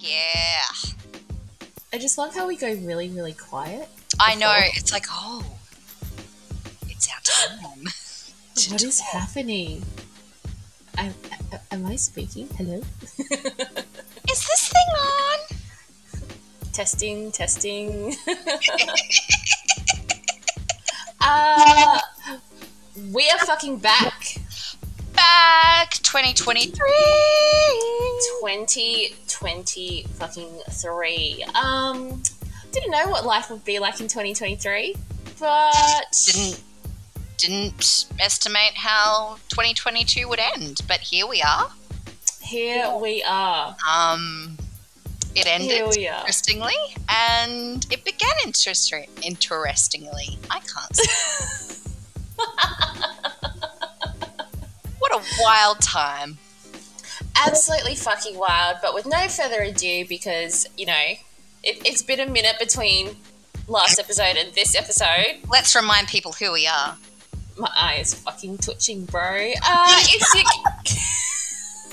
Yeah. I just love how we go really, really quiet. I know. It's like, oh, it's our time. What is happening? Am, am I speaking? Hello? Is this thing on? testing, testing. uh, we are fucking back. Back 2023. 2023. 2020 fucking three. Um, didn't know what life would be like in 2023, but Didn't didn't estimate how 2022 would end, but here we are. here we are. Um, it ended Here we are. interestingly, and it began interest- interestingly. I can't. say. what a wild time! Absolutely fucking wild. But with no further ado, because you know, it, it's been a minute between last episode and this episode. Let's remind people who we are. My eye is fucking twitching, bro. Uh, it's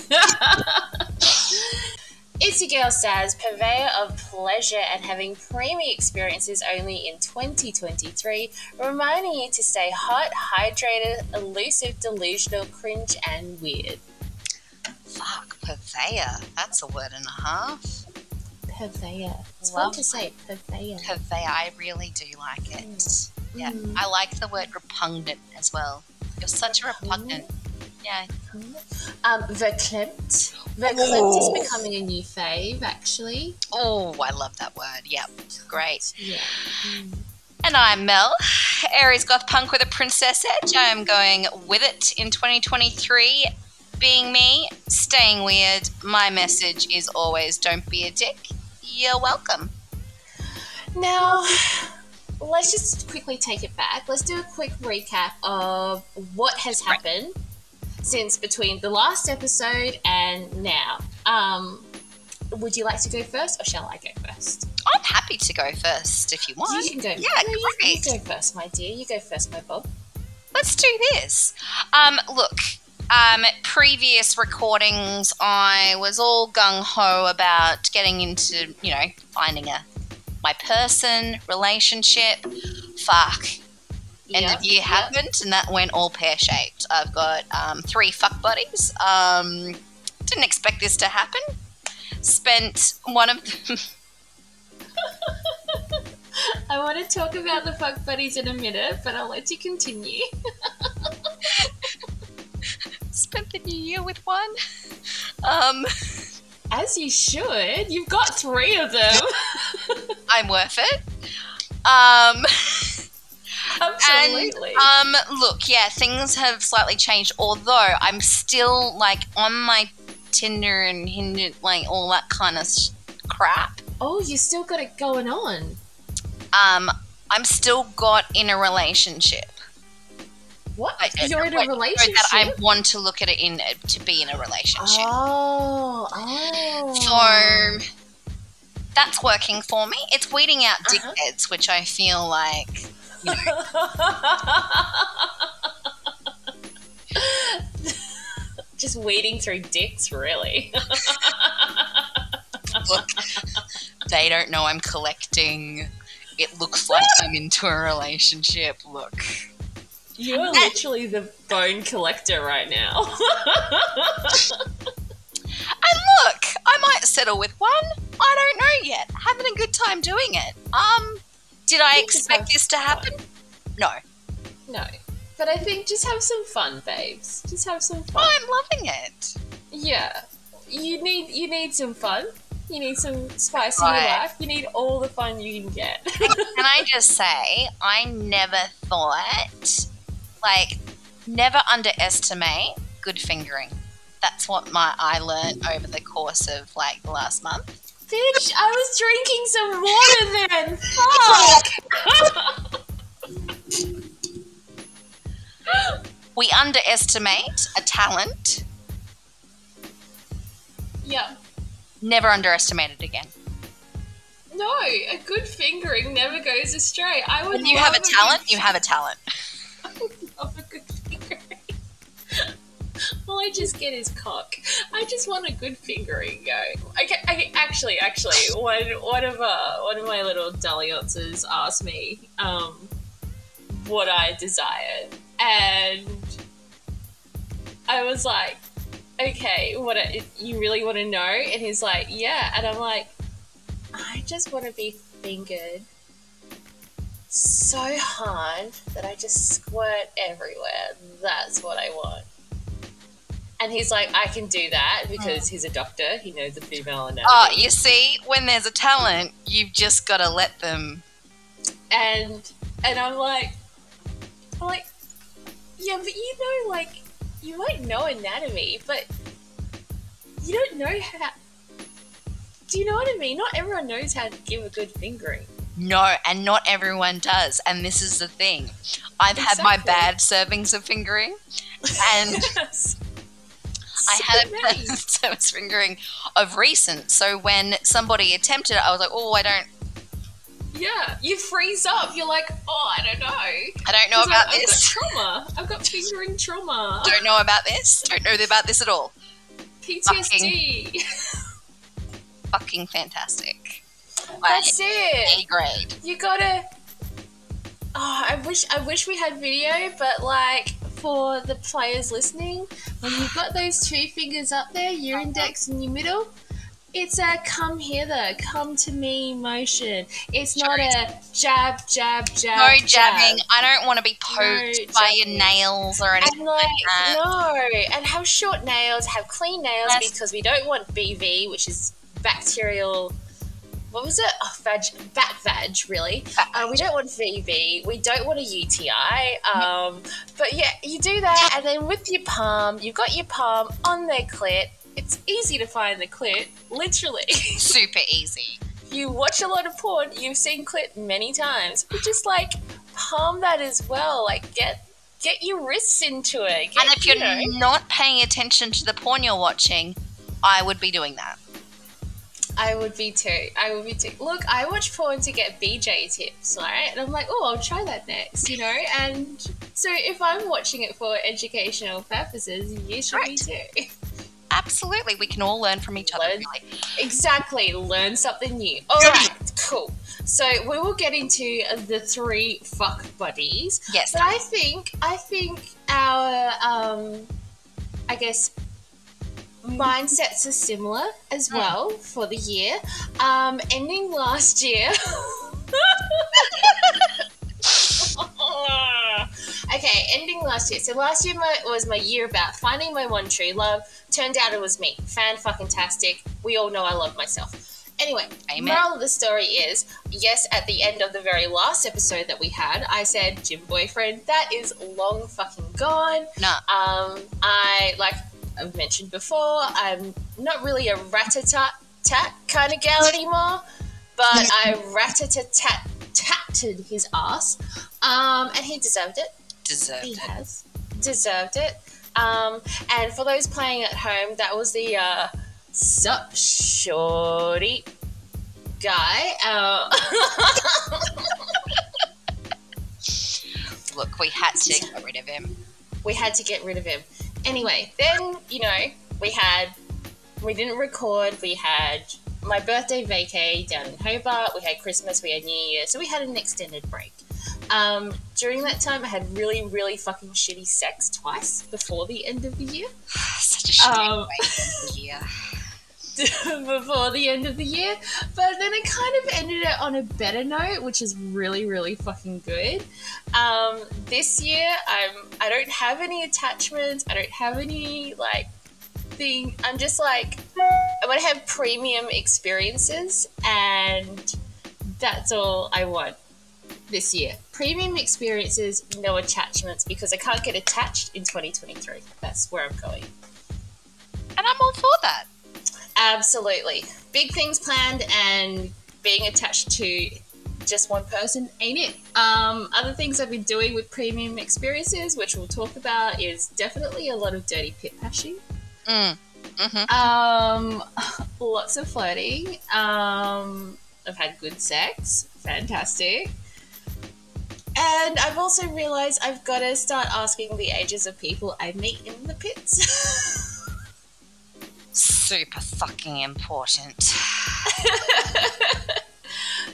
your. It's your girl Saz, purveyor of pleasure and having preemie experiences only in 2023, reminding you to stay hot, hydrated, elusive, delusional, cringe, and weird. Fuck, purveyor. That's a word and a half. Purveyor. It's Love fun to say, purveyor. Purveyor. I really do like it. Yeah, Mm. I like the word repugnant as well. You're such a repugnant. Yeah. Um, verklempt. Verklempt is Oh. becoming a new fave, actually. Oh, I love that word. Yep. Great. Yeah. And I'm Mel, Aries Goth Punk with a Princess Edge. I am going with it in 2023. Being me, staying weird. My message is always don't be a dick. You're welcome. Now, let's just quickly take it back. Let's do a quick recap of what has happened since between the last episode and now. Um, would you like to go first, or shall I go first? I'm happy to go first if you want. You can go. Yeah, no, you, you go first, my dear. You go first, my bob. Let's do this. Um, look, um, previous recordings, I was all gung ho about getting into, you know, finding a my person, relationship. Fuck. End Yeah, of year yeah. happened, and that went all pear shaped. I've got um, three fuck buddies. Um, didn't expect this to happen. Spent one of them. I want to talk about the fuck buddies in a minute, but I'll let you continue. spent the new year with one. Um, As you should. You've got three of them. I'm worth it. Um. Absolutely. And, um, look, yeah, things have slightly changed. Although I'm still like on my Tinder and Hinge, like all that kind of sh- crap. oh, you still got it going on. Um, I'm still got in a relationship. What? You're in a relationship? That I want to look at it in to be in a relationship. Oh, oh. So that's working for me. It's weeding out Uh-huh. dickheads, which I feel like you know, Just weeding through dicks, really. look, they don't know I'm collecting. It looks like I'm into a relationship. Look. You're literally the bone collector right now. And look, I might settle with one. I don't know yet. Having a good time doing it. Um, did I expect this to happen? No. no. But I think just have some fun, babes. Just have some fun. I'm loving it. Yeah. You need you need some fun. You need some spice in your life. You need all the fun you can get. Can I just say, I never thought, like, never underestimate good fingering. That's what my I learned over the course of like the last month. Bitch, I was drinking some water then. Fuck. We underestimate a talent. yeah. Never underestimate it again. No, a good fingering never goes astray. I would When you have a talent, you have a talent. Of a good fingering. Well, I I just get his cock? I just want a good fingering go. Okay, okay actually, actually, one one of uh, one of my little dalliances asked me um, what I desired, and I was like, okay, what a, you really want to know? And he's like, yeah, and I'm like, I just want to be fingered so hard that I just squirt everywhere. That's what I want. And he's like, I can do that because mm. he's a doctor. He knows the female anatomy. Oh, you see, when there's a talent, you've just got to let them. and and I'm like, I'm like, yeah, but you know, like, you might know anatomy, but you don't know how. Do you know what I mean? Not everyone knows how to give a good fingering. No, and not everyone does. And this is the thing. I've had my bad servings of fingering, and I had a So bad many. service fingering of recent. So when somebody attempted it, I was like, oh, I don't, Yeah, you freeze up. You're like, oh, I don't know. I don't know about I've, this. I've got trauma. I've got fingering trauma. Don't know about this. Don't know about this at all. PTSD. Fucking fantastic. That's it. A it. grade. You gotta. Oh, I wish I wish we had video, but like for the players listening, when you've got those two fingers up there, your index and your middle, it's a come hither, come to me motion. It's not a jab, jab, jab. No jab. jabbing. I don't want to be poked No by your nails or anything. And like, that. no, and have short nails, have clean nails Yes. because we don't want BV, which is bacterial. What was it? Oh, vag, bat vag, really. Uh, we don't want VV. We don't want a UTI. Um, but yeah, you do that, and then with your palm, you've got your palm on their clit. It's easy to find the clit, literally. Super easy. you watch a lot of porn, you've seen clit many times. But just like palm that as well. Like get get your wrists into it. Get, And if you're you know, not paying attention to the porn you're watching, I would be doing that. I would be too. I would be too. Look, I watch porn to get BJ tips, right? And I'm like, oh, I'll try that next, you know. And so if I'm watching it for educational purposes, you should be too. Absolutely. We can all learn from each other, Learn- really. Exactly. Learn something new. All right, cool. So we will get into the three fuck buddies. Yes. But I think I think our um I guess mindsets are similar as Hmm. well for the year. Um ending last year. okay, ending last year. So last year my, was my year about finding my one true love. Turned out it was me. Fan fucking tastic. We all know I love myself. Anyway, Amen. moral of the story is yes, at the end of the very last episode that we had, I said, gym boyfriend, that is long fucking gone. Nah. Um, I, like I've mentioned before, I'm not really a rat-a-tat tat kind of gal anymore, but I rat-a-tat tatted his ass, um, and he deserved it. Deserved He it. has deserved it. Um, and for those playing at home, that was the uh, sup shorty guy. Uh, Look, we had to get rid of him. we had to get rid of him. Anyway, then you know we had we didn't record. We had my birthday vacay down in Hobart. We had Christmas. We had New Year. So we had an extended break. Um, during that time, I had really, really fucking shitty sex twice before the end of the year. Such a shitty Um, way to the year. before the end of the year. But then it kind of ended it on a better note, which is really, really fucking good. Um, this year, I'm I don't have any attachments. I don't have any like thing. I'm just like I want to have premium experiences, and that's all I want this year. Premium experiences, no attachments, because I can't get attached in 2023. That's where I'm going. And I'm all for that. Absolutely. Big things planned and being attached to just one person ain't it. Um, other things I've been doing with premium experiences, which we'll talk about, is definitely a lot of dirty pit pashing. Mm. hmm Um, lots of flirting. Um, I've had good sex. Fantastic. And I've also realized I've got to start asking the ages of people I meet in the pits. Super fucking important.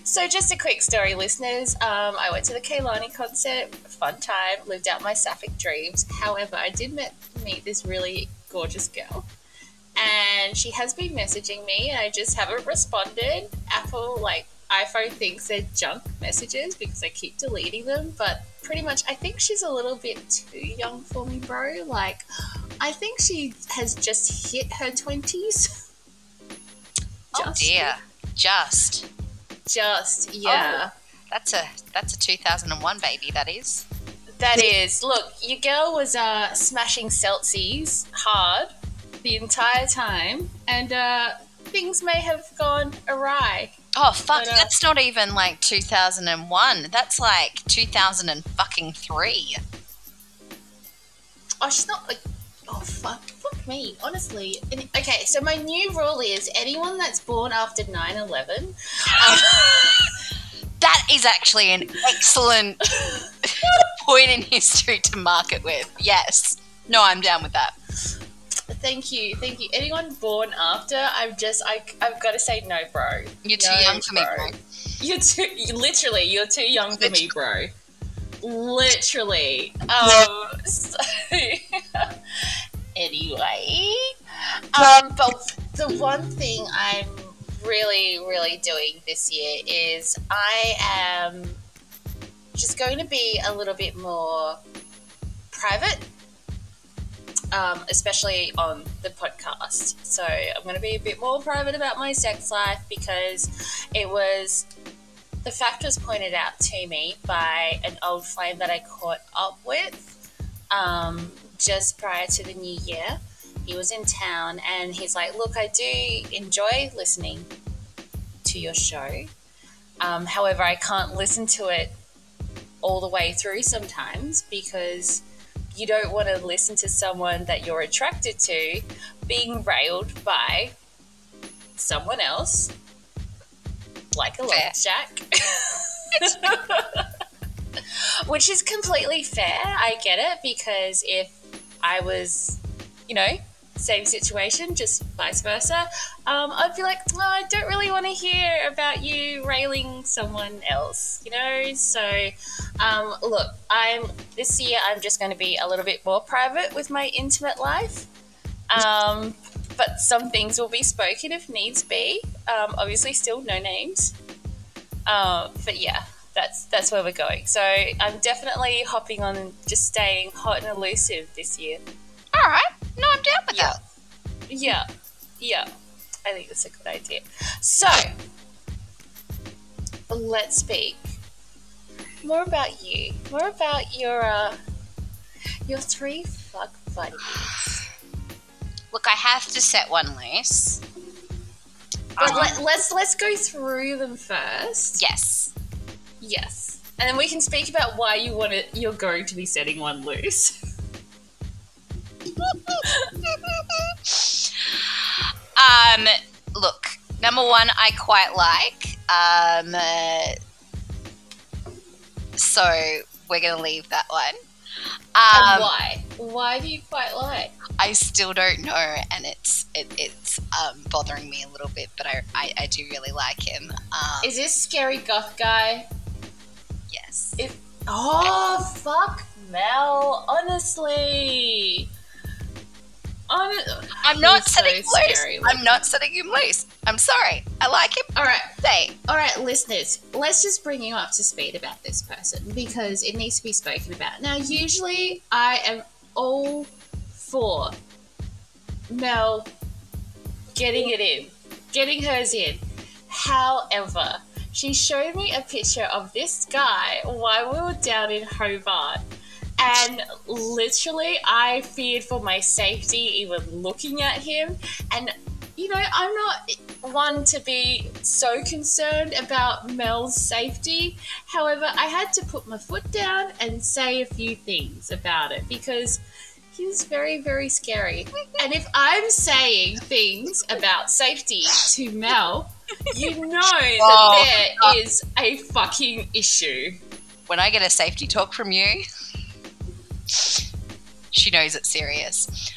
so, just a quick story, listeners. Um, I went to the Kehlani concert, fun time, lived out my sapphic dreams. However, I did met, meet this really gorgeous girl, and she has been messaging me, and I just haven't responded. Apple, like, iPhone thinks they're junk messages because I keep deleting them, but pretty much I think she's a little bit too young for me, bro. Like, I think she has just hit her 20s. oh dear. Just. Just, yeah. Oh, that's a that's a 2001 baby, that is. That is. Look, your girl was uh, smashing Celsius hard the entire time, and uh, things may have gone awry. Oh fuck! But, uh, that's not even like 2001. That's like 2003. Oh, she's not like. Oh fuck! Fuck me. Honestly. Okay, so my new rule is anyone that's born after 9/11. Um, that is actually an excellent point in history to mark it with. Yes. No, I'm down with that. Thank you, thank you. Anyone born after, I'm just, I, I've got to say no, bro. You're too no, young for bro. me, bro. You're too, literally, you're too young for me, bro. Literally. Um, so, anyway, um, but the one thing I'm really, really doing this year is I am just going to be a little bit more private um, especially on the podcast. So I'm going to be a bit more private about my sex life because it was the fact was pointed out to me by an old flame that I caught up with um, just prior to the new year. He was in town and he's like, Look, I do enjoy listening to your show. Um, however, I can't listen to it all the way through sometimes because you don't want to listen to someone that you're attracted to being railed by someone else, like a lumberjack. Which is completely fair. I get it because if I was, you know, same situation, just vice versa, um, I'd be like, oh, I don't really want to hear about you railing someone else, you know? So, um, look, I'm this year. I'm just going to be a little bit more private with my intimate life, um, but some things will be spoken if needs be. Um, obviously, still no names, um, but yeah, that's that's where we're going. So I'm definitely hopping on, just staying hot and elusive this year. All right. No, I'm down with yeah. that. Yeah. Yeah. I think that's a good idea. So, let's speak more about you. More about your uh, your three fuck buddies. Look, I have to set one loose. But um, let, let's let's go through them first. Yes. Yes. And then we can speak about why you want it you're going to be setting one loose. um, look, number one, I quite like. Um, uh, so we're gonna leave that one. Um, why? Why do you quite like? I still don't know, and it's it, it's um, bothering me a little bit, but I, I, I do really like him. Um, Is this scary goth guy? Yes. If oh fuck Mel, honestly. I'm not setting him loose. I'm not setting him loose. I'm sorry. I like him. All right. Say. All right, listeners, let's just bring you up to speed about this person because it needs to be spoken about. Now, usually I am all for Mel getting it in, getting hers in. However, she showed me a picture of this guy while we were down in Hobart and literally I feared for my safety even looking at him. And you know I'm not one to be so concerned about Mel's safety. However I had to put my foot down and say a few things about it because he was very very scary. And if I'm saying things about safety to Mel you know that oh, there is a fucking issue. When I get a safety talk from you, she knows it's serious.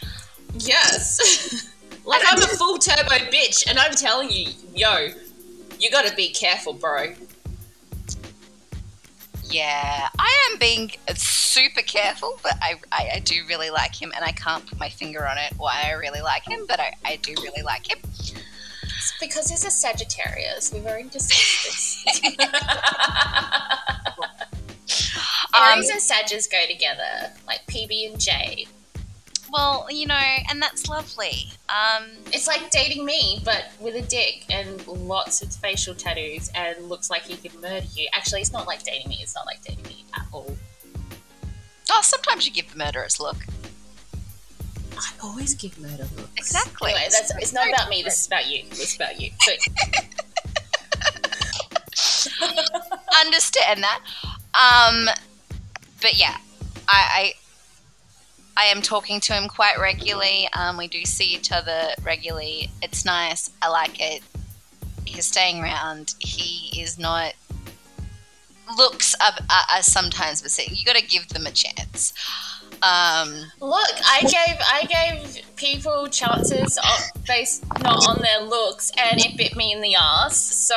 Yes. like I'm a full turbo bitch, and I'm telling you, yo, you gotta be careful, bro. Yeah, I am being super careful, but I, I, I, do really like him, and I can't put my finger on it why I really like him, but I, I do really like him. It's because he's a Sagittarius. We've already discussed this. Aries um, and Sagittarius go together, like PB and J. Well, you know, and that's lovely. Um, it's like dating me, but with a dick and lots of facial tattoos and looks like he could murder you. Actually, it's not like dating me. It's not like dating me at all. Oh, sometimes you give the murderous look. I always give murder looks. Exactly. Anyway, that's, it's not about me. This is about you. This is about you. Understand that. Um, but yeah, I, I I am talking to him quite regularly. Um, we do see each other regularly. It's nice. I like it. He's staying around. He is not. Looks are, are, sometimes but You got to give them a chance. Um, Look, I gave I gave people chances based not on their looks, and it bit me in the ass. So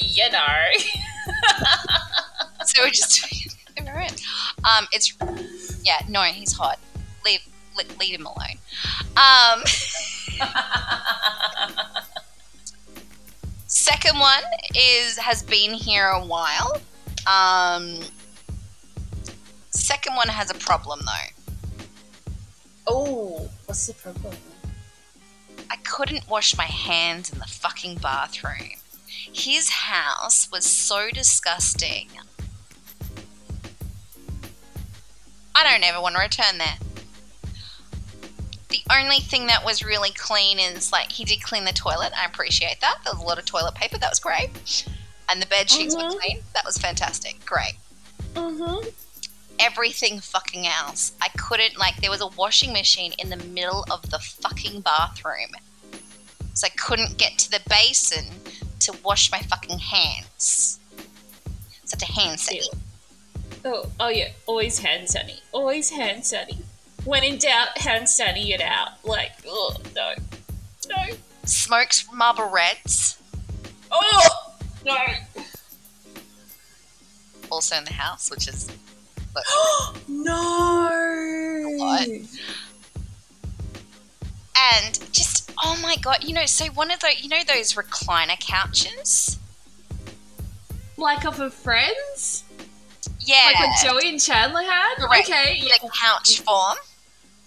you know. so we're just um, it's yeah, no, he's hot leave leave him alone. Um, second one is has been here a while. Um, second one has a problem though. Oh, what's the problem? I couldn't wash my hands in the fucking bathroom. His house was so disgusting. I don't ever want to return there. The only thing that was really clean is like he did clean the toilet. I appreciate that. There was a lot of toilet paper. That was great. And the bed sheets mm-hmm. were clean. That was fantastic. Great. Mm-hmm. Everything fucking else. I couldn't like there was a washing machine in the middle of the fucking bathroom. So I couldn't get to the basin to wash my fucking hands. Such a hand sanitizer. Oh, oh yeah, always hand sunny. Always hand sunny. When in doubt, hand sunny it out. Like, oh, no. No. Smokes Marlboro Reds. Oh! No. Also in the house, which is. no! And just, oh my god, you know, so one of those, you know, those recliner couches? Like off of Friends? Yeah. Like what Joey and Chandler had? Correct. Okay. Yeah. Like couch form.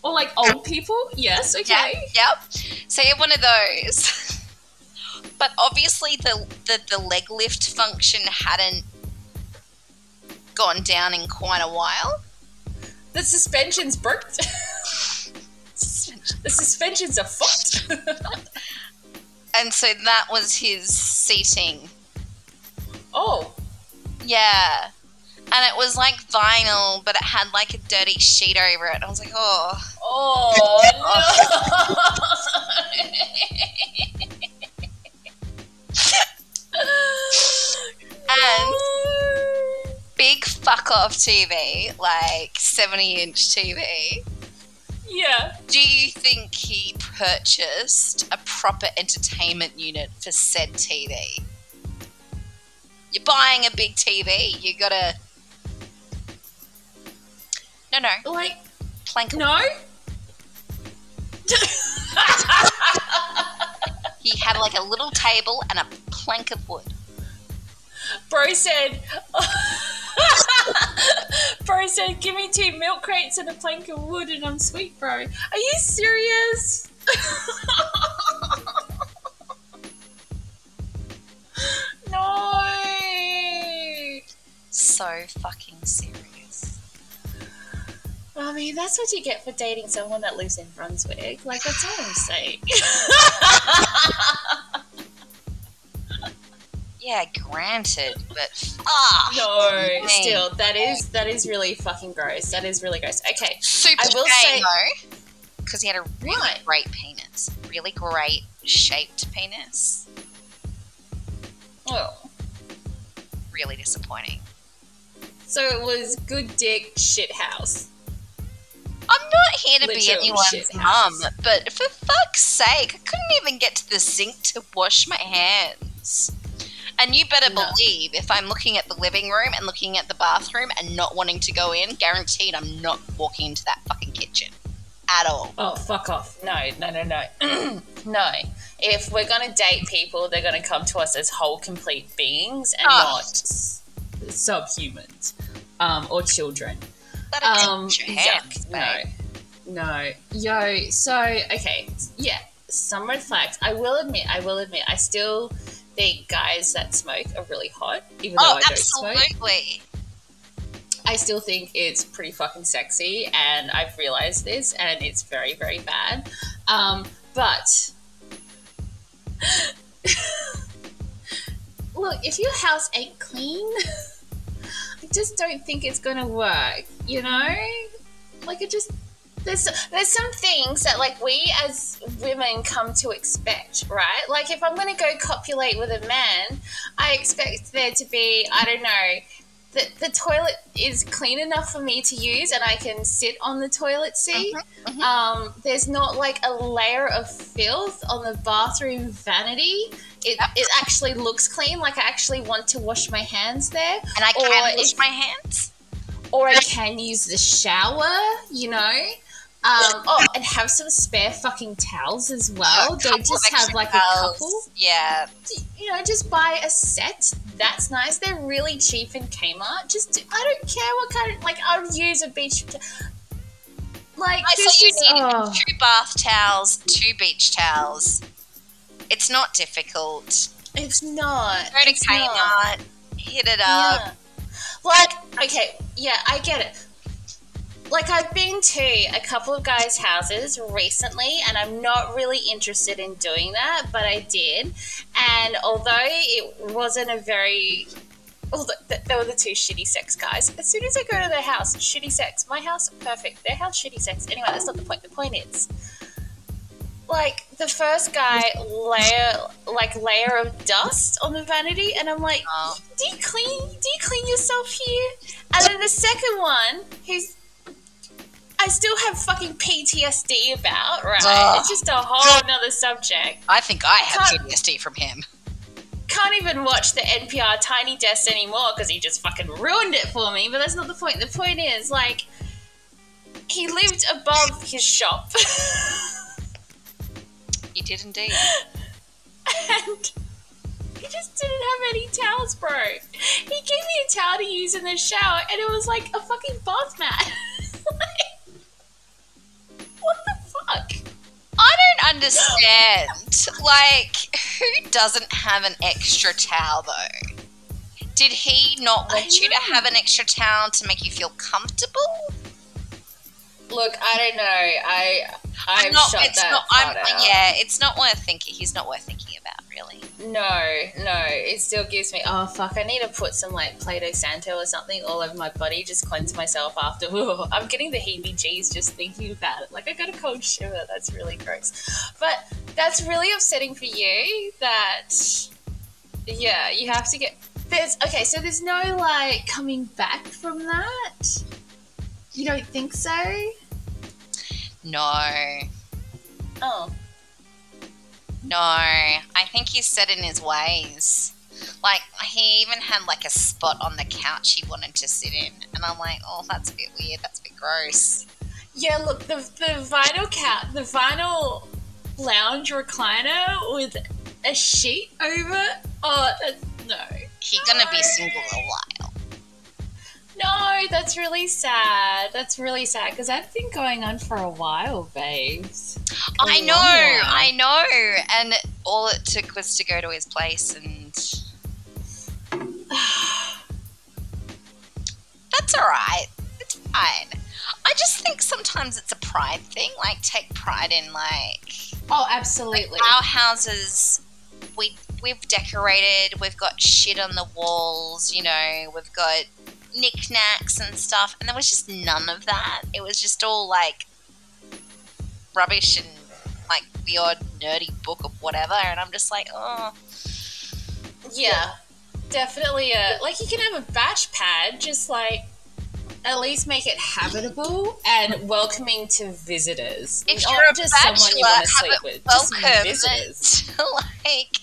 Or like old people? Yes, okay. Yep. yep. So you have one of those. but obviously the, the the leg lift function hadn't gone down in quite a while. The suspension's broke. the suspensions a fucked. and so that was his seating. Oh. Yeah and it was like vinyl, but it had like a dirty sheet over it. I was like, oh, oh no. and big fuck off TV, like seventy inch TV. Yeah. Do you think he purchased a proper entertainment unit for said TV? You're buying a big TV, you gotta no, no. Like plank. No. he had like a little table and a plank of wood. Bro said. bro said, "Give me two milk crates and a plank of wood, and I'm sweet, bro." Are you serious? no. So fucking serious. I mean, that's what you get for dating someone that lives in Brunswick. Like, that's all I'm saying. yeah, granted, but ah, no, still, that is that is really fucking gross. That is really gross. Okay, super I will say though, because he had a really right. great penis, really great shaped penis. Oh, really disappointing. So it was good dick shit house. I'm not here to be anyone's mum, but for fuck's sake, I couldn't even get to the sink to wash my hands. And you better No. believe if I'm looking at the living room and looking at the bathroom and not wanting to go in, guaranteed I'm not walking into that fucking kitchen at all. Oh, fuck off. No, no, no, no. no. If we're going to date people, they're going to come to us as whole, complete beings and Oh. not subhumans um, or children. Um, No. No. Yo, so, okay. Yeah, some red flags. I will admit, I will admit, I still think guys that smoke are really hot, even though Oh, I don't smoke. absolutely. I still think it's pretty fucking sexy, and I've realized this, and it's very, very bad. Um, but look, if your house ain't clean, just don't think it's gonna work. You know, like it just there's there's some things that like we as women come to expect, right? Like if I'm gonna go copulate with a man, I expect there to be I don't know the, the toilet is clean enough for me to use and I can sit on the toilet seat. Mhm, mhm. Um, there's not like a layer of filth on the bathroom vanity. It, Yep. it actually looks clean, like I actually want to wash my hands there. And I Or can wash if- my hands. Or I can use the shower, you know. Um, oh, and have some spare fucking towels as well. Don't just have like towels. a couple. Yeah. You know, just buy a set. That's nice. They're really cheap in Kmart. Just I don't care what kind of like I'll use a beach. Like I say you need oh. two bath towels, two beach towels. It's not difficult. It's not. Go to It's not. Kmart, hit it up. Yeah. Like, okay, yeah, I get it. Like, I've been to a couple of guys' houses recently, and I'm not really interested in doing that, but I did. And although it wasn't a very. Th- they were the two shitty sex guys. As soon as I go to their house, shitty sex. My house, perfect. Their house, shitty sex. Anyway, that's not the point. The point is, like the first guy layer like layer of dust on the vanity and i'm like Oh. do you clean do you clean yourself here and then the second one who's i still have fucking ptsd about right Ugh. it's just a whole nother subject I think I have Can't- PTSD from him. can't even watch the npr tiny desk anymore because he just fucking ruined it for me but that's not the point the point is like he lived above his shop he did indeed. and he just didn't have any towels, bro. He gave me a towel to use in the shower, and it was like a fucking bath mat. understand. Like, who doesn't have an extra towel though? Did he not want you to have an extra towel to make you feel comfortable? Look, I don't know. I I'm not. shut it's not. I'm. Yeah, it's not worth thinking. He's not worth thinking really. No, no. It still gives me. Oh fuck! I need to put some like Play-Doh Santo or something all over my body. Just cleanse myself after. Ooh, I'm getting the heebie-jeebies just thinking about it. Like I got a cold shiver. That's really gross. But that's really upsetting for you. That yeah, you have to get. There's okay. So there's no like coming back from that. You don't think so? No, Oh. No. I think he's set in his ways. Like he even had like a spot on the couch he wanted to sit in, and I'm like, oh, that's a bit weird. That's a bit gross. Yeah, look, the the vinyl cat, the vinyl lounge recliner with a sheet over. Oh, that's, no, He's gonna be single a while. No, that's really sad. That's really sad because that's been going on for a while, babes. A I know. I know. And all it took was to go to his place, and that's all right. It's fine. I just think sometimes it's a pride thing. Like, take pride in like Oh, absolutely. our houses. We we've decorated. We've got shit on the walls. You know, we've got knickknacks and stuff. And there was just none of that. It was just all like rubbish and like the odd nerdy book or whatever. And I'm just like, oh, Yeah. definitely a like you can have a batch pad, just like at least make it habitable and welcoming to visitors. If Not you're a just bachelor, someone you want to sleep it with, welcome visitors. to like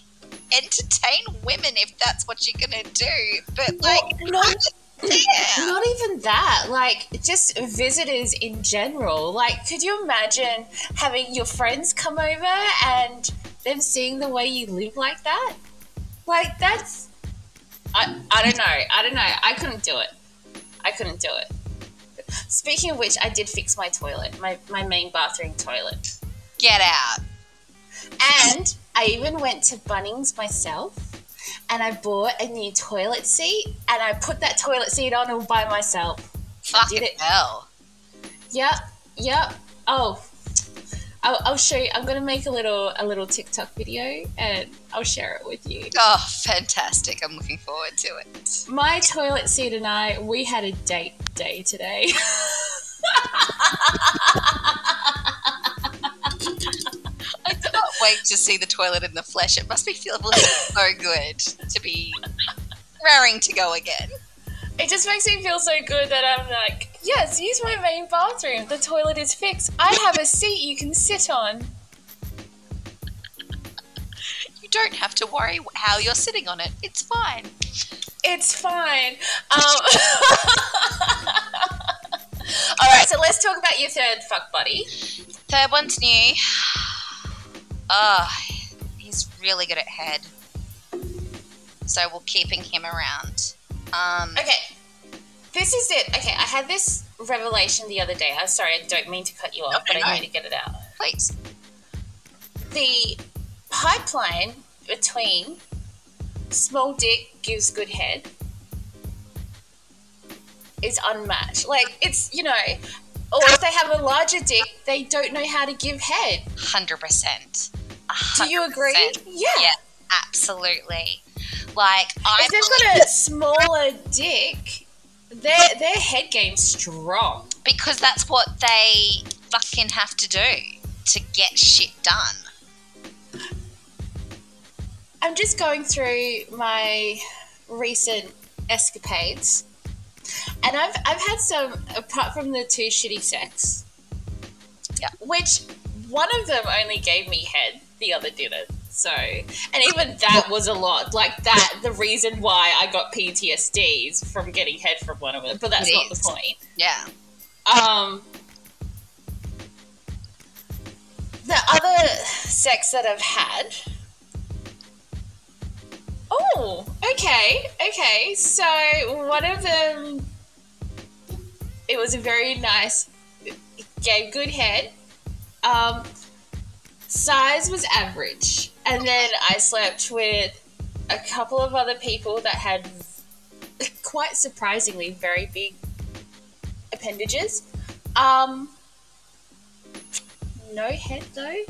entertain women if that's what you're gonna do. But like, Well, not, yeah. not even that. Like just visitors in general. Like, could you imagine having your friends come over and them seeing the way you live like that? Like that's. I, I don't know. I don't know. I couldn't do it. I couldn't do it. Speaking of which, I did fix my toilet, my, my main bathroom toilet. get out. And I even went to Bunnings myself and I bought a new toilet seat and I put that toilet seat on all by myself. Fucking did it. hell. Yep, yep. Oh, I'll, I'll show you. I'm gonna make a little a little TikTok video and I'll share it with you. Oh, fantastic! I'm looking forward to it. My toilet seat and I, we had a date day today. Wait to see the toilet in the flesh. It must be feeling so good to be raring to go again. It just makes me feel so good that I'm like, yes, use my main bathroom. The toilet is fixed. I have a seat you can sit on. You don't have to worry how you're sitting on it. It's fine. It's fine. Um, all right, so let's talk about your third fuck buddy. Third one's new. Oh, he's really good at head. So we're keeping him around. Um, Okay, this is it. Okay, I had this revelation the other day. I'm sorry, I don't mean to cut you off, but I need to get it out. please. The pipeline between small dick gives good head is unmatched. Like, it's, you know, or if they have a larger dick, they don't know how to give head. 100%. Do you agree? Yeah. Yeah, absolutely. Like, I If they've got a smaller dick, their their head game's strong. because that's what they fucking have to do to get shit done. I'm just going through my recent escapades, and I've I've had some apart from the two shitty sex. Yeah. Which one of them only gave me head, the other didn't. So, and even that was a lot. Like that, the reason why I got PTSDs from getting head from one of them. But that's It not is. the point. Yeah. Um, the other sex that I've had. Oh, okay, okay. So one of them, it was a very nice, gave good head. Um, size was average, and then I slept with a couple of other people that had quite surprisingly very big appendages. Um, no head though.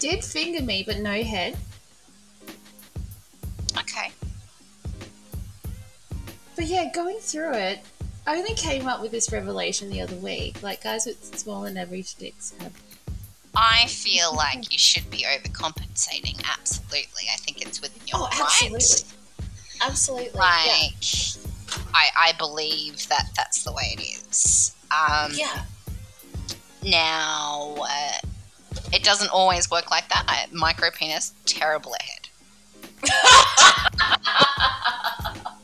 Did finger me, but no head. Okay. But yeah, going through it, I only came up with this revelation the other week. Like guys with small and average dicks have. I feel like you should be overcompensating. Absolutely. I think it's within your Oh, right. absolutely, absolutely. Like, I, I believe that that's the way it is. Um, yeah. Now, uh, it doesn't always work like that. I, micro penis, terrible at head.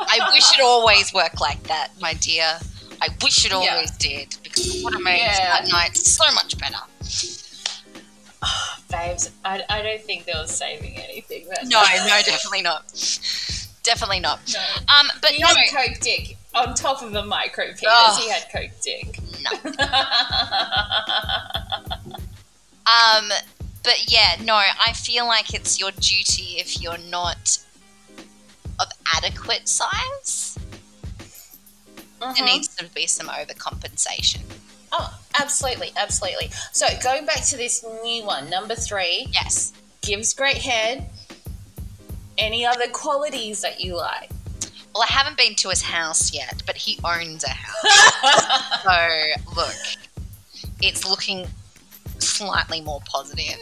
I wish it always worked like that, my dear. I wish it Yeah. always did because have made Yeah. that night so much better. Babes, I, I don't think there was saving anything. No, no, definitely not. Definitely not. no. Um, but He no, had coke dick on top of a micro penis. Ugh. He had coke dick. no. Um, but yeah, no, I feel like it's your duty if you're not of adequate size. There Mhm. needs to be some overcompensation. Oh, absolutely, absolutely. So going back to this new one, number three, Yes. gives great head. Any other qualities that you like? Well, I haven't been to his house yet, but he owns a house. so, look, it's looking slightly more positive.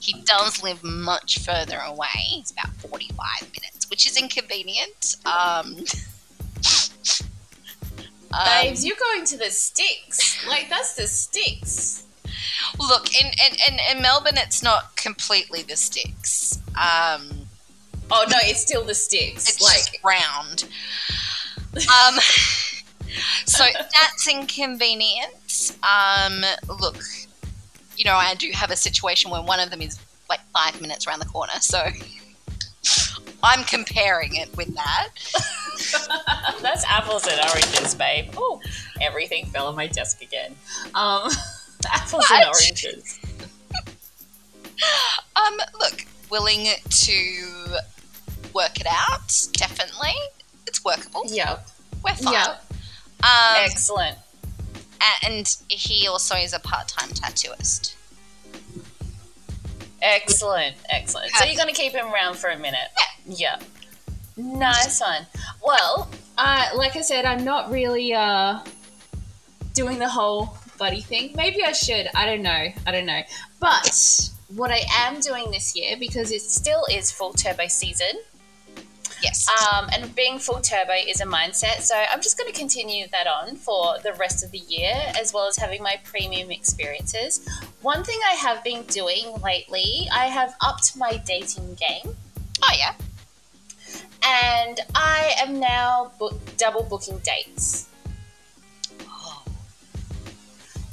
he does live much further away. It's about 45 minutes, which is inconvenient. Um, Babes, um, you're going to the sticks. Like, that's the sticks. Look, in, in, in, in Melbourne, it's not completely the sticks. Um, oh, no, it's still the sticks. It's like round. Um, so that's inconvenient. Um, look, you know, I do have a situation where one of them is like five minutes around the corner, so I'm comparing it with that. That's apples and oranges, babe. Oh, everything fell on my desk again. Um, apples and oranges. um, look, willing to work it out, definitely. It's workable. Yep. We're fine. Yep. Um, Excellent. And he also is a part time tattooist. Excellent, excellent. So you're going to keep him around for a minute? Yeah. Nice one. Well, uh, like I said, I'm not really uh, doing the whole buddy thing. Maybe I should. I don't know. I don't know. But what I am doing this year, because it still is full turbo season, Yes. Um, and being full turbo is a mindset. So I'm just going to continue that on for the rest of the year, as well as having my premium experiences. One thing I have been doing lately, I have upped my dating game. Oh, yeah. And I am now book, double booking dates. Oh.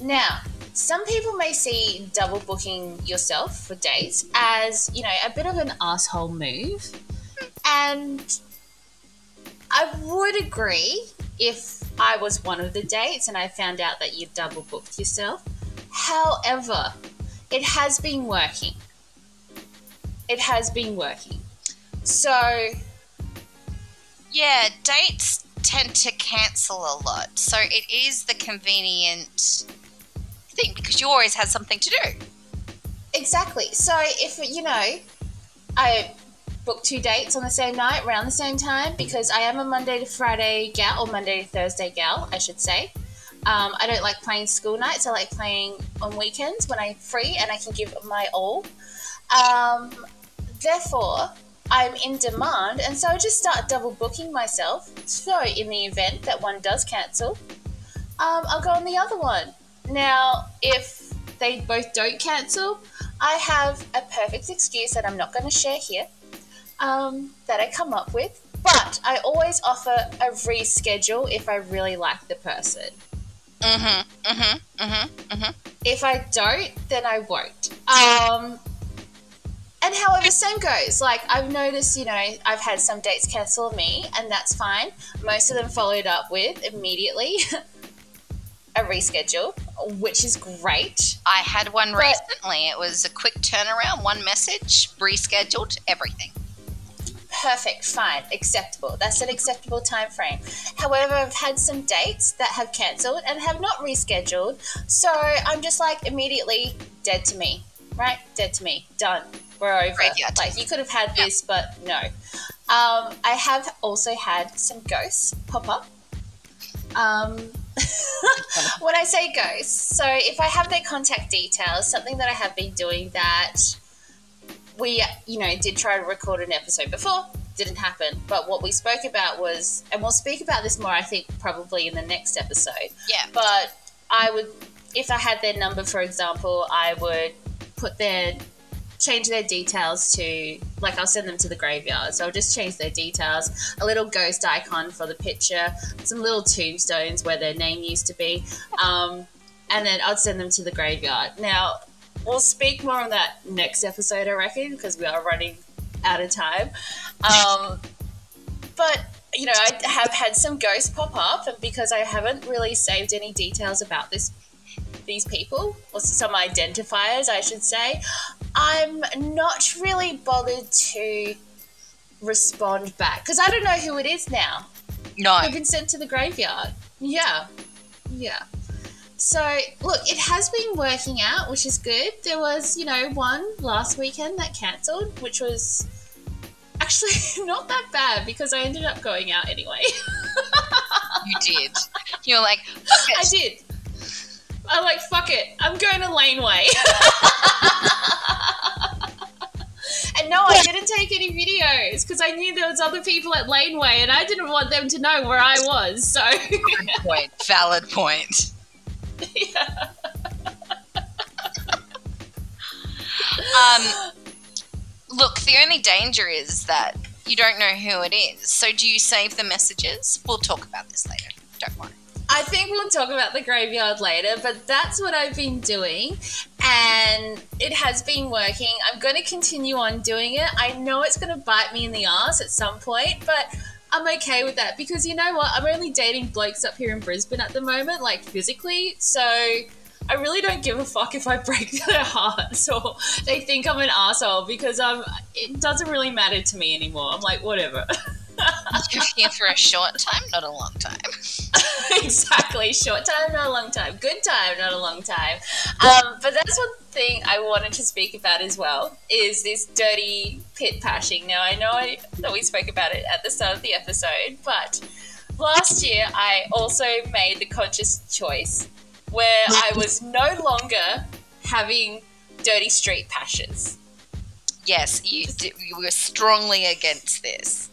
Now, some people may see double booking yourself for dates as, you know, a bit of an asshole move. And I would agree if I was one of the dates and I found out that you double booked yourself. However, it has been working. It has been working. So. Yeah, dates tend to cancel a lot. So it is the convenient thing because you always have something to do. Exactly. So if, you know, I book two dates on the same night around the same time because I am a Monday to Friday gal or Monday to Thursday gal, I should say. Um, I don't like playing school nights. I like playing on weekends when I'm free and I can give my all. Um, therefore, I'm in demand, and so I just start double booking myself. So, in the event that one does cancel, um, I'll go on the other one. Now, if they both don't cancel, I have a perfect excuse that I'm not going to share here um, that I come up with, but I always offer a reschedule if I really like the person. Mhm. Mhm. Mhm. Mhm. If I don't, then I won't. Um, and however, same goes. Like I've noticed, you know, I've had some dates cancel me, and that's fine. Most of them followed up with immediately a reschedule, which is great. I had one but, recently. It was a quick turnaround, one message, rescheduled everything perfect, fine, acceptable. That's an acceptable time frame. However, I've had some dates that have cancelled and have not rescheduled, so I'm just like immediately dead to me, right? Dead to me. Done. We're over. Graveyard. Like you could have had this, but no. Um, I have also had some ghosts pop up. Um, when I say ghosts, so if I have their contact details, something that I have been doing that we, you know, did try to record an episode before, didn't happen. But what we spoke about was, and we'll speak about this more, I think, probably in the next episode. Yeah. But I would, if I had their number, for example, I would put their, change their details to, like, I'll send them to the graveyard. So I'll just change their details, a little ghost icon for the picture, some little tombstones where their name used to be. Um, and then I'd send them to the graveyard. Now, we'll speak more on that next episode, I reckon, because we are running out of time. Um, but you know, I have had some ghosts pop up, and because I haven't really saved any details about this, these people or some identifiers, I should say, I'm not really bothered to respond back because I don't know who it is now. No, they've been sent to the graveyard. Yeah, yeah. So, look, it has been working out, which is good. There was, you know, one last weekend that cancelled, which was actually not that bad because I ended up going out anyway. you did. You were like, I did. I'm like, fuck it. I'm going to Laneway. And no, I didn't take any videos because I knew there was other people at Laneway, and I didn't want them to know where I was. So, Good point. Valid point. Yeah. Um, look, the only danger is that you don't know who it is. So, do you save the messages? We'll talk about this later. Don't worry. I think we'll talk about the graveyard later, but that's what I've been doing, and it has been working. I'm going to continue on doing it. I know it's going to bite me in the ass at some point, but I'm okay with that because you know what? I'm only dating blokes up here in Brisbane at the moment, like physically, so I really don't give a fuck if I break their hearts or they think I'm an asshole because I'm. It doesn't really matter to me anymore. I'm like, whatever. You're here for a short time, not a long time. exactly. Short time, not a long time. Good time, not a long time. Um, but that's one thing I wanted to speak about as well is this dirty pit pashing. Now I know I, that we spoke about it at the start of the episode, but last year I also made the conscious choice where I was no longer having dirty street pashes. Yes, you, you were strongly against this.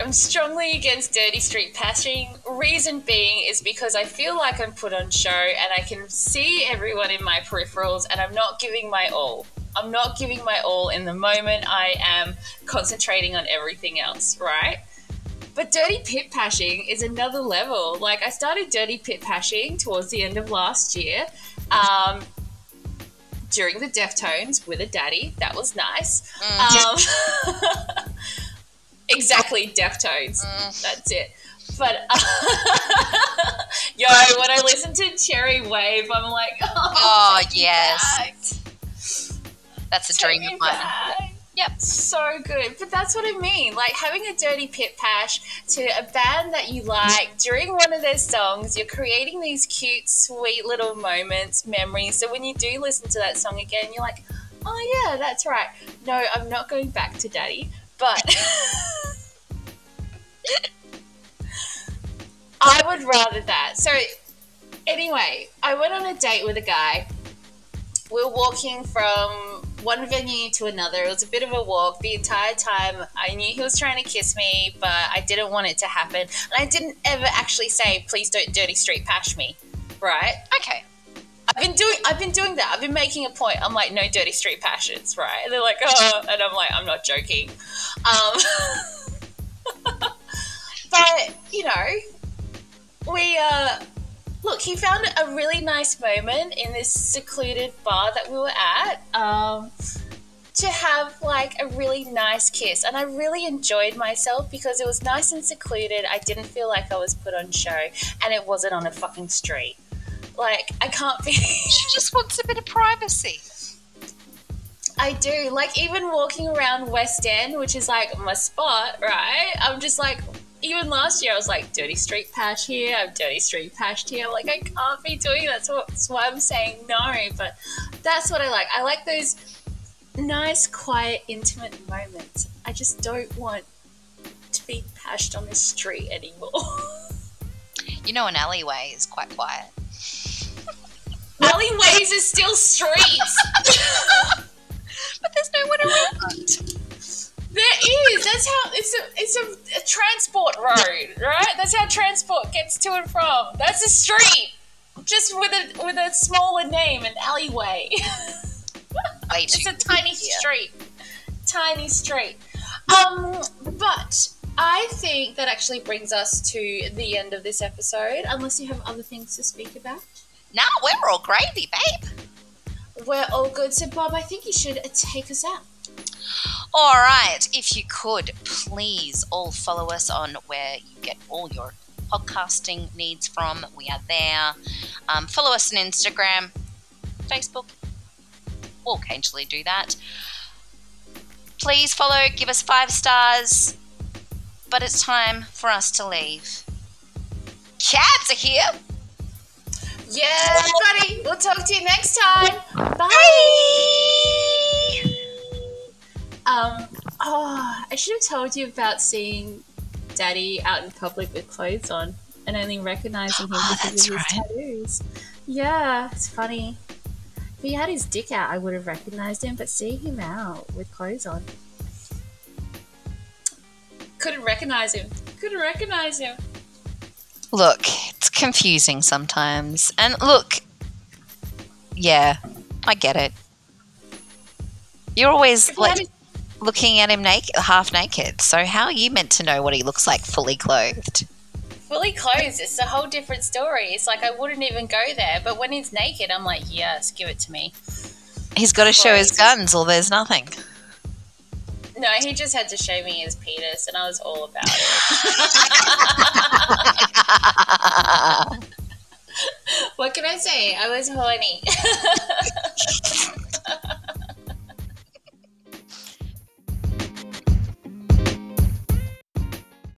I'm strongly against dirty street pashing. Reason being is because I feel like I'm put on show and I can see everyone in my peripherals and I'm not giving my all. I'm not giving my all in the moment. I am concentrating on everything else, right? But dirty pit pashing is another level. Like I started dirty pit pashing towards the end of last year. Um, during the Deftones with a daddy. That was nice. Um, exactly, Deftones. Mm. That's it. But yo, when I listen to Cherry Wave, I'm like, oh, Oh, yes. That's a Take dream of mine. back. Yep. So good. But that's what I mean. Like having a dirty pit pash to a band that you like during one of their songs, you're creating these cute, sweet little moments, memories. So when you do listen to that song again, you're like, oh yeah, that's right. No, I'm not going back to daddy. But I would rather that. So anyway, I went on a date with a guy. We were walking from one venue to another. It was a bit of a walk. The entire time, I knew he was trying to kiss me, but I didn't want it to happen. And I didn't ever actually say, "Please don't dirty street pash me," right? Okay. I've been doing I've been doing that. I've been making a point. I'm like, no dirty street passions, right? And they're like, oh, and I'm like, I'm not joking. Um, but you know, we uh, look. He found a really nice moment in this secluded bar that we were at. Um, to have like a really nice kiss and I really enjoyed myself because it was nice and secluded. I didn't feel like I was put on show and it wasn't on a fucking street. Like I can't be She just wants a bit of privacy. I do. Like even walking around West End, which is like my spot, right? I'm just like even last year I was like dirty street pash here, I'm dirty street pashed here. Like I can't be doing that. So that's why I'm saying no. But that's what I like. I like those nice, quiet, intimate moments. I just don't want to be pashed on the street anymore. You know, an alleyway is quite quiet. Alleyways are still streets. But there's no one around. There is. That's how it's a it's a, a transport road, right? That's how transport gets to and from. That's a street, just with a with a smaller name, an alleyway. Way it's a tiny street, tiny street. Um, but I think that actually brings us to the end of this episode. Unless you have other things to speak about, Nah, we're all gravy, babe. we're all good. So, Bob, I think you should take us out. All right. If you could, please all follow us on where you get all your podcasting needs from. We are there. Um, follow us on Instagram, Facebook. We'll occasionally do that. Please follow, give us five stars. But it's time for us to leave. Cats are here. Yeah, everybody. We'll talk to you next time. Bye. Um. Oh, I should have told you about seeing Daddy out in public with clothes on and only recognizing him Oh, because of his right. tattoos. Yeah, it's funny. If he had his dick out, I would have recognized him, but seeing him out with clothes on, couldn't recognize him. Couldn't recognize him. Look, confusing sometimes. And look, yeah, I get it. You're always like looking at him naked, half naked. So how are you meant to know what he looks like fully clothed? fully clothed, it's a whole different story. It's like I wouldn't even go there. But when he's naked, I'm like, yes, give it to me. He's got to show his guns, or there's nothing. No, he just had to show me his penis, and I was all about it. what can I say? I was horny.